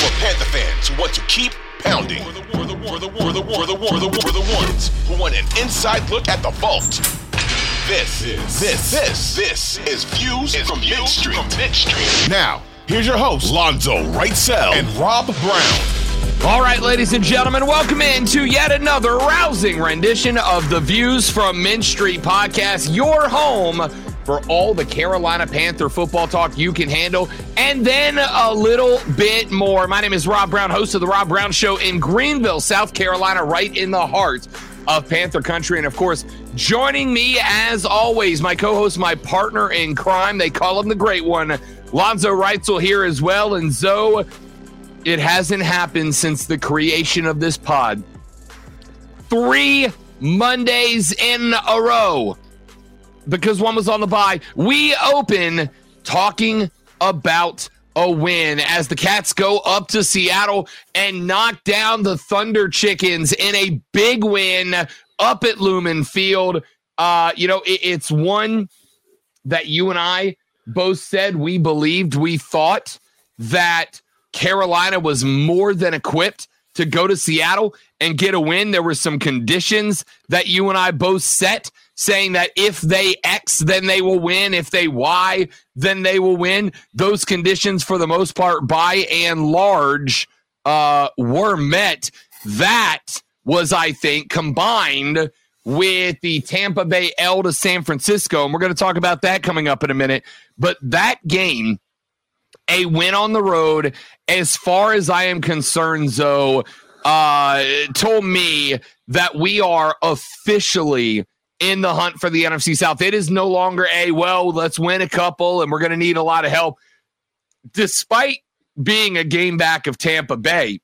For Panther fans who want to keep pounding. For the, for the, for the, for the, for the, for the, for the ones who want an inside look at the vault. This, this, this, this, is Views. From Mint Street. Now, here's your host, Lonzo Wrightsell and Rob Brown. All right, ladies and gentlemen, welcome into yet another rousing rendition of the Views from Mint Street podcast, your home for all the Carolina Panther football talk you can handle, and then a little bit more. My name is Rob Brown, host of The Rob Brown Show in Greenville, South Carolina, right in the heart of Panther Country. And of course, joining me as always, my co host, my partner in crime. They call him the Great One, Lonzo Wrightsell here as well. And Zoe, it hasn't happened since the creation of this pod. Three Mondays in a row because one was on the bye. We open talking about a win as the Cats go up to Seattle and knock down the Thunder Chickens in a big win up at Lumen Field. Uh, you know, it, it's one that you and I both said we believed, we thought that Carolina was more than equipped to go to Seattle and get a win. There were some conditions that you and I both set saying that if they X, then they will win. If they Y, then they will win. Those conditions, for the most part, by and large, uh, were met. That was, I think, combined with the Tampa Bay L to San Francisco. And we're going to talk about that coming up in a minute. But that game, a win on the road, as far as I am concerned, Zoe, uh, told me that we are officially in the hunt for the NFC South. It is no longer a, well, let's win a couple and we're going to need a lot of help. Despite being a game back of Tampa Bay,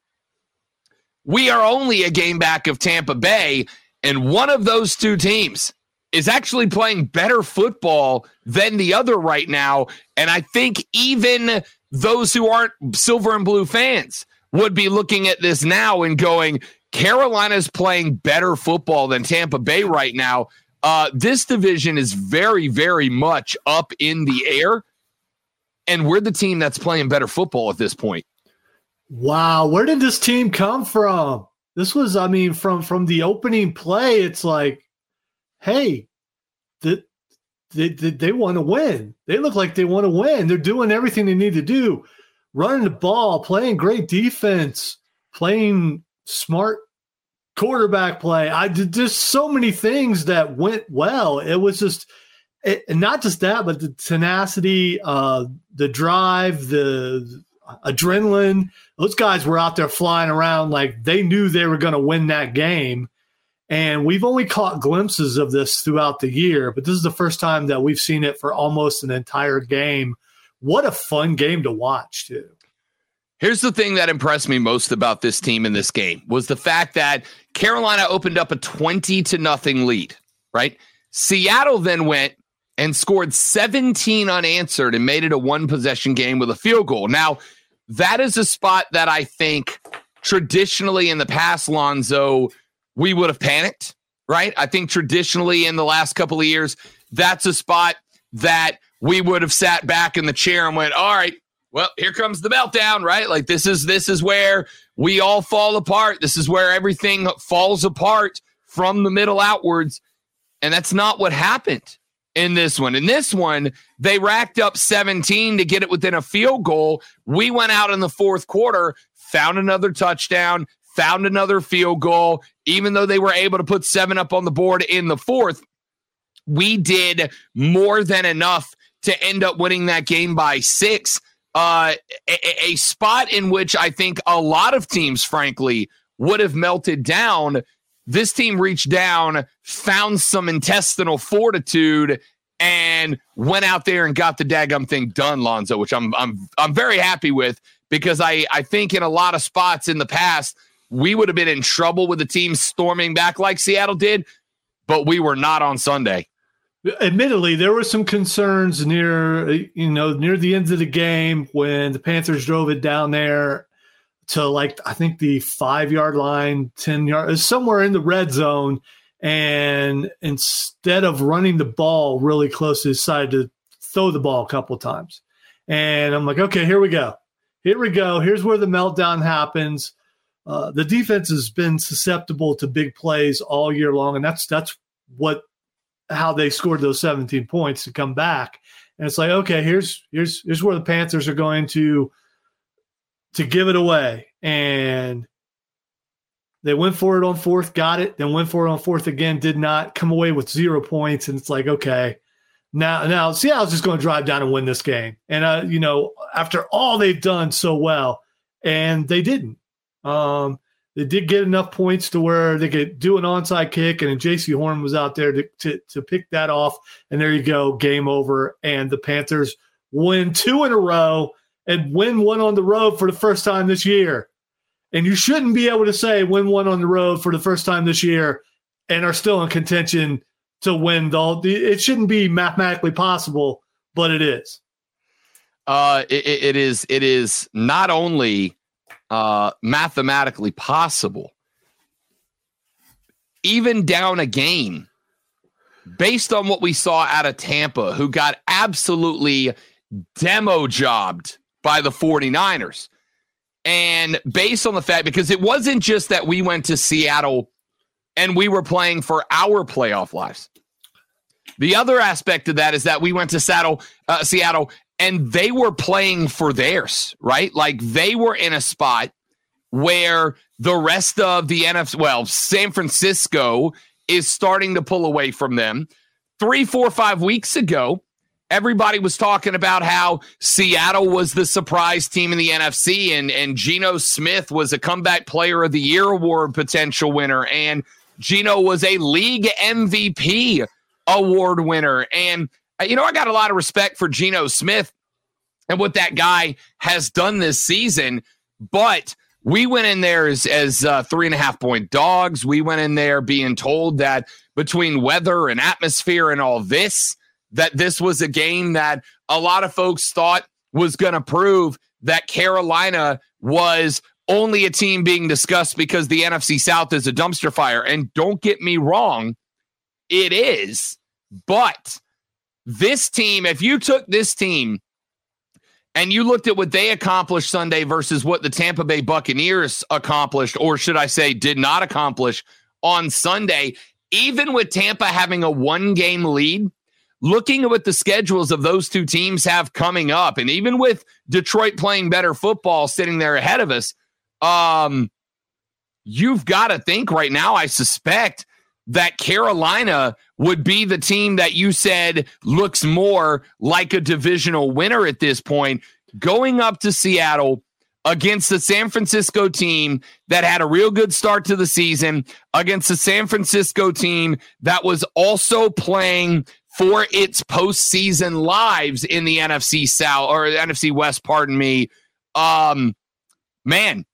we are only a game back of Tampa Bay, and one of those two teams is actually playing better football than the other right now. And I think even those who aren't silver and blue fans would be looking at this now and going, Carolina's playing better football than Tampa Bay right now. Uh, this division is very, very much up in the air, and we're the team that's playing better football at this point. Wow, where did this team come from? This was, I mean, from from the opening play, it's like, hey, the, they, they, they want to win. They look like they want to win. They're doing everything they need to do, running the ball, playing great defense, playing smart quarterback play. I did just so many things that went well. It was just it, not just that, but the tenacity, uh, the drive, the adrenaline. Those guys were out there flying around like they knew they were going to win that game. And we've only caught glimpses of this throughout the year, but this is the first time that we've seen it for almost an entire game. What a fun game to watch, too. Here's the thing that impressed me most about this team in this game was the fact that Carolina opened up a 20 to nothing lead, right? Seattle then went and scored 17 unanswered and made it a one possession game with a field goal. Now, that is a spot that I think traditionally in the past, Lonzo, we would have panicked, right? I think traditionally in the last couple of years, that's a spot that we would have sat back in the chair and went, all right, well, here comes the meltdown, right? Like this is this is where we all fall apart. This is where everything falls apart from the middle outwards. And that's not what happened in this one. In this one, they racked up 17 to get it within a field goal. We went out in the fourth quarter, found another touchdown, found another field goal. Even though they were able to put seven up on the board in the fourth, we did more than enough to end up winning that game by six. Uh, a, a spot in which I think a lot of teams, frankly, would have melted down. This team reached down, found some intestinal fortitude, and went out there and got the daggum thing done, Lonzo, which I'm I'm I'm very happy with because I I think in a lot of spots in the past we would have been in trouble with the team storming back like Seattle did, but we were not on Sunday. Admittedly, there were some concerns near you know near the end of the game when the Panthers drove it down there to like I think the five yard line, ten yard, somewhere in the red zone, and instead of running the ball really close, decided to throw the ball a couple times. And I'm like, okay, here we go, here we go. Here's where the meltdown happens. Uh, the defense has been susceptible to big plays all year long, and that's that's what how they scored those 17 points to come back. And it's like, okay, here's here's here's where the Panthers are going to to give it away. And they went for it on fourth, got it, then went for it on fourth again, did not come away with zero points. And it's like, okay, now now Seattle's just going to drive down and win this game. And uh, you know, after all they've done so well, and they didn't. Um, they did get enough points to where they could do an onside kick, and Jaycee Horn was out there to, to, to pick that off. And there you go, game over. And the Panthers win two in a row and win one on the road for the first time this year. And you shouldn't be able to say win one on the road for the first time this year and are still in contention to win the. It shouldn't be mathematically possible, but it is. Uh, it, it is. It is not only uh, mathematically possible, even down a game, based on what we saw out of Tampa, who got absolutely demo jobbed by the 49ers. And based on the fact, because it wasn't just that we went to Seattle and we were playing for our playoff lives. The other aspect of that is that we went to Seattle, uh, Seattle, and they were playing for theirs, right? Like they were in a spot where the rest of the NFC, well, San Francisco is starting to pull away from them. Three, four, five weeks ago, everybody was talking about how Seattle was the surprise team in the NFC and, and Geno Smith was a comeback player of the year award potential winner. And Geno was a league MVP award winner. And, you know, I got a lot of respect for Geno Smith and what that guy has done this season. But we went in there as, as uh, three and a half point dogs. We went in there being told that between weather and atmosphere and all this, that this was a game that a lot of folks thought was going to prove that Carolina was only a team being discussed because the NFC South is a dumpster fire. And don't get me wrong, it is. But this team, if you took this team and you looked at what they accomplished Sunday versus what the Tampa Bay Buccaneers accomplished, or should I say, did not accomplish on Sunday, even with Tampa having a one game lead, looking at what the schedules of those two teams have coming up, and even with Detroit playing better football sitting there ahead of us, um, you've got to think right now, I suspect that Carolina would be the team that you said looks more like a divisional winner at this point, going up to Seattle against the San Francisco team that had a real good start to the season, against the San Francisco team that was also playing for its postseason lives in the NFC South or NFC West, pardon me. Um, man,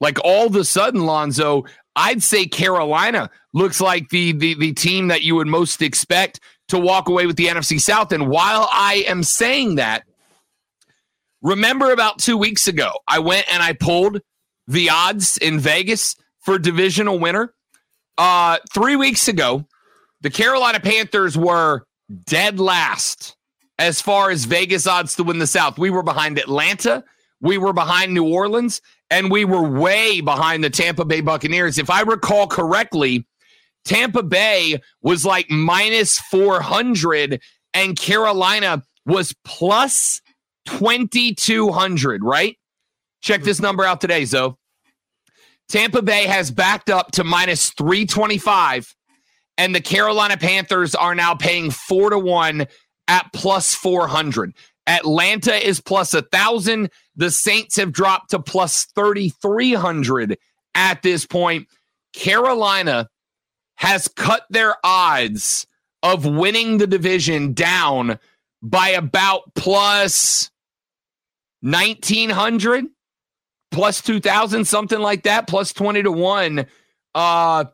like all of a sudden, Lonzo, I'd say Carolina looks like the, the the team that you would most expect to walk away with the NFC South. And while I am saying that, remember about two weeks ago, I went and I pulled the odds in Vegas for divisional winner. Uh, three weeks ago, the Carolina Panthers were dead last as far as Vegas odds to win the South. We were behind Atlanta, we were behind New Orleans, and we were way behind the Tampa Bay Buccaneers. If I recall correctly, Tampa Bay was like minus 400 and Carolina was plus 2,200, right? Check this number out today, Zoe. Tampa Bay has backed up to minus 325, and the Carolina Panthers are now paying four to one at plus 400. Atlanta is plus a thousand. The Saints have dropped to plus 3,300 at this point. Carolina has cut their odds of winning the division down by about plus 1900 plus 2000 something like that plus 20 to 1 uh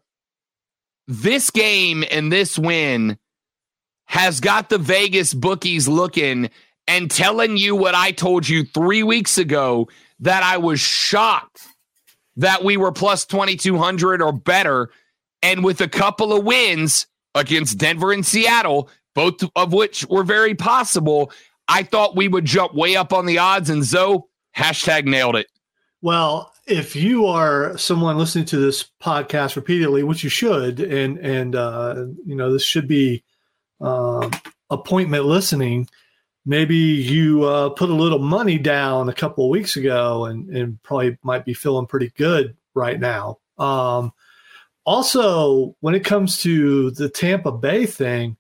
this game and this win has got the Vegas bookies looking and telling you what I told you 3 weeks ago that I was shocked that we were plus 2200 or better and with a couple of wins against Denver and Seattle both of which were very possible. I thought we would jump way up on the odds, and Zoe hashtag nailed it. Well, if you are someone listening to this podcast repeatedly, which you should, and and uh, you know this should be uh, appointment listening, maybe you uh, put a little money down a couple of weeks ago, and and probably might be feeling pretty good right now. Um, also, when it comes to the Tampa Bay thing,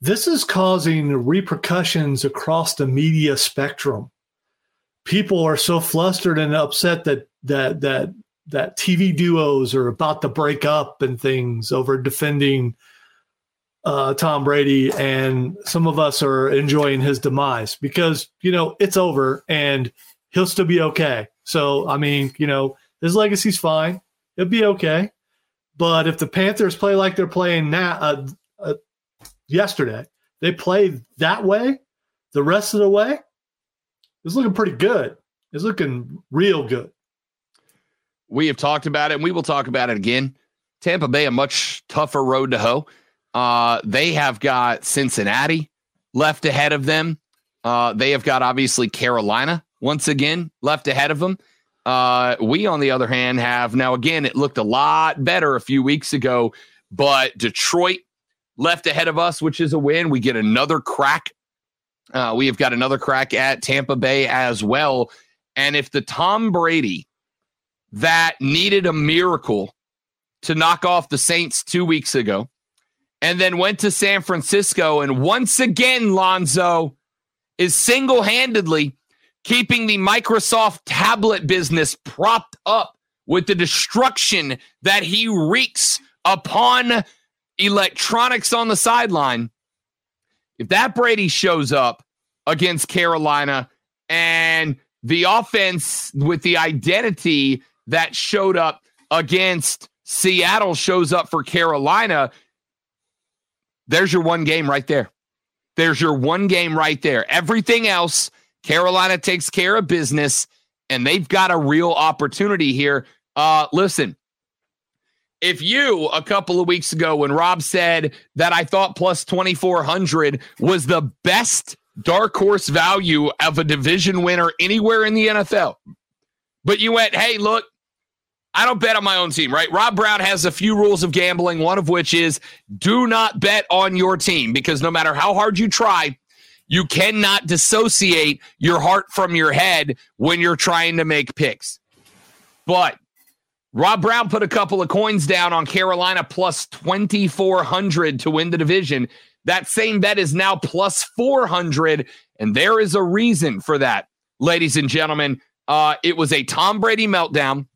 this is causing repercussions across the media spectrum. People are so flustered and upset that that that that TV duos are about to break up and things over defending uh, Tom Brady, and some of us are enjoying his demise because you know it's over and he'll still be okay. So I mean, you know, his legacy's fine; it'll be okay. But if the Panthers play like they're playing now, uh, uh, yesterday. They played that way the rest of the way. It's looking pretty good. It's looking real good. We have talked about it and we will talk about it again. Tampa Bay, a much tougher road to hoe. Uh, they have got Cincinnati left ahead of them. Uh, they have got obviously Carolina once again left ahead of them. Uh, we, on the other hand, have now again, it looked a lot better a few weeks ago, but Detroit left ahead of us, which is a win. We get another crack. Uh, we have got another crack at Tampa Bay as well. And if the Tom Brady that needed a miracle to knock off the Saints two weeks ago and then went to San Francisco and once again, Lonzo is single handedly keeping the Microsoft tablet business propped up with the destruction that he wreaks upon electronics on the sideline. If that Brady shows up against Carolina and the offense with the identity that showed up against Seattle shows up for Carolina, there's your one game right there. There's your one game right there. Everything else, Carolina takes care of business, and they've got a real opportunity here. Uh, listen, if you a couple of weeks ago when Rob said that I thought plus 2400 was the best dark horse value of a division winner anywhere in the NFL, but you went, hey, look, I don't bet on my own team, right? Rob Brown has a few rules of gambling, one of which is do not bet on your team because no matter how hard you try, you cannot dissociate your heart from your head when you're trying to make picks. But Rob Brown put a couple of coins down on Carolina plus 2,400 to win the division. That same bet is now plus 400. And there is a reason for that, ladies and gentlemen. Uh, it was a Tom Brady meltdown.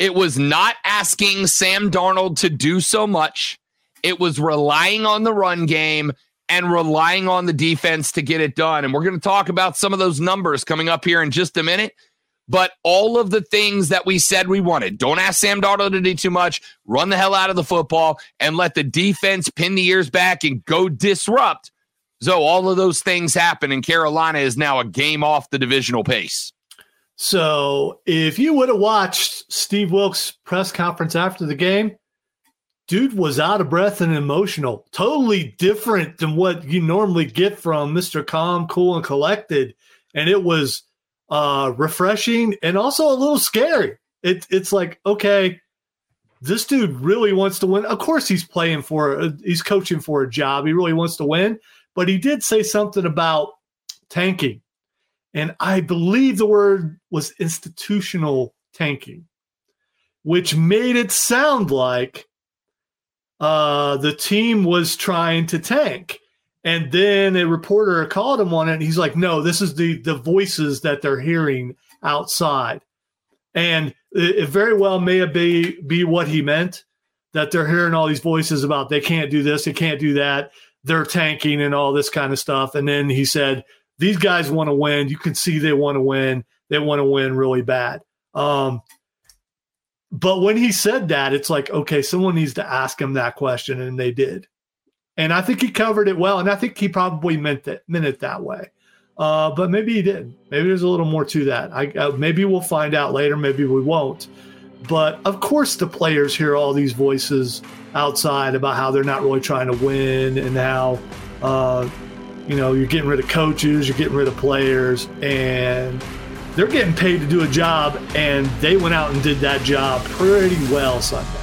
It was not asking Sam Darnold to do so much. It was relying on the run game and relying on the defense to get it done. And we're going to talk about some of those numbers coming up here in just a minute. But all of the things that we said we wanted, don't ask Sam Darnold to do too much, run the hell out of the football, and let the defense pin the ears back and go disrupt. So all of those things happen, and Carolina is now a game off the divisional pace. So if you would have watched Steve Wilks' press conference after the game, dude was out of breath and emotional. Totally different than what you normally get from Mr. Calm, Cool, and Collected. And it was uh, refreshing and also a little scary. It, it's like, okay, this dude really wants to win. Of course, he's playing for, he's coaching for a job. He really wants to win, but he did say something about tanking. And I believe the word was institutional tanking, which made it sound like uh, the team was trying to tank. And then a reporter called him on it, and he's like, "No, this is the the voices that they're hearing outside." And it, very well may be be what he meant that they're hearing all these voices about they can't do this, they can't do that, they're tanking and all this kind of stuff. And then he said, "These guys want to win. You can see they want to win. They want to win really bad." Um, but when he said that, it's like, okay, someone needs to ask him that question, and they did. And I think he covered it well, and I think he probably meant it meant it that way. Uh, but maybe he didn't. Maybe there's a little more to that. I, uh, maybe we'll find out later. Maybe we won't. But of course, the players hear all these voices outside about how they're not really trying to win and how, uh, you know, you're getting rid of coaches, you're getting rid of players, and they're getting paid to do a job, and they went out and did that job pretty well Sunday.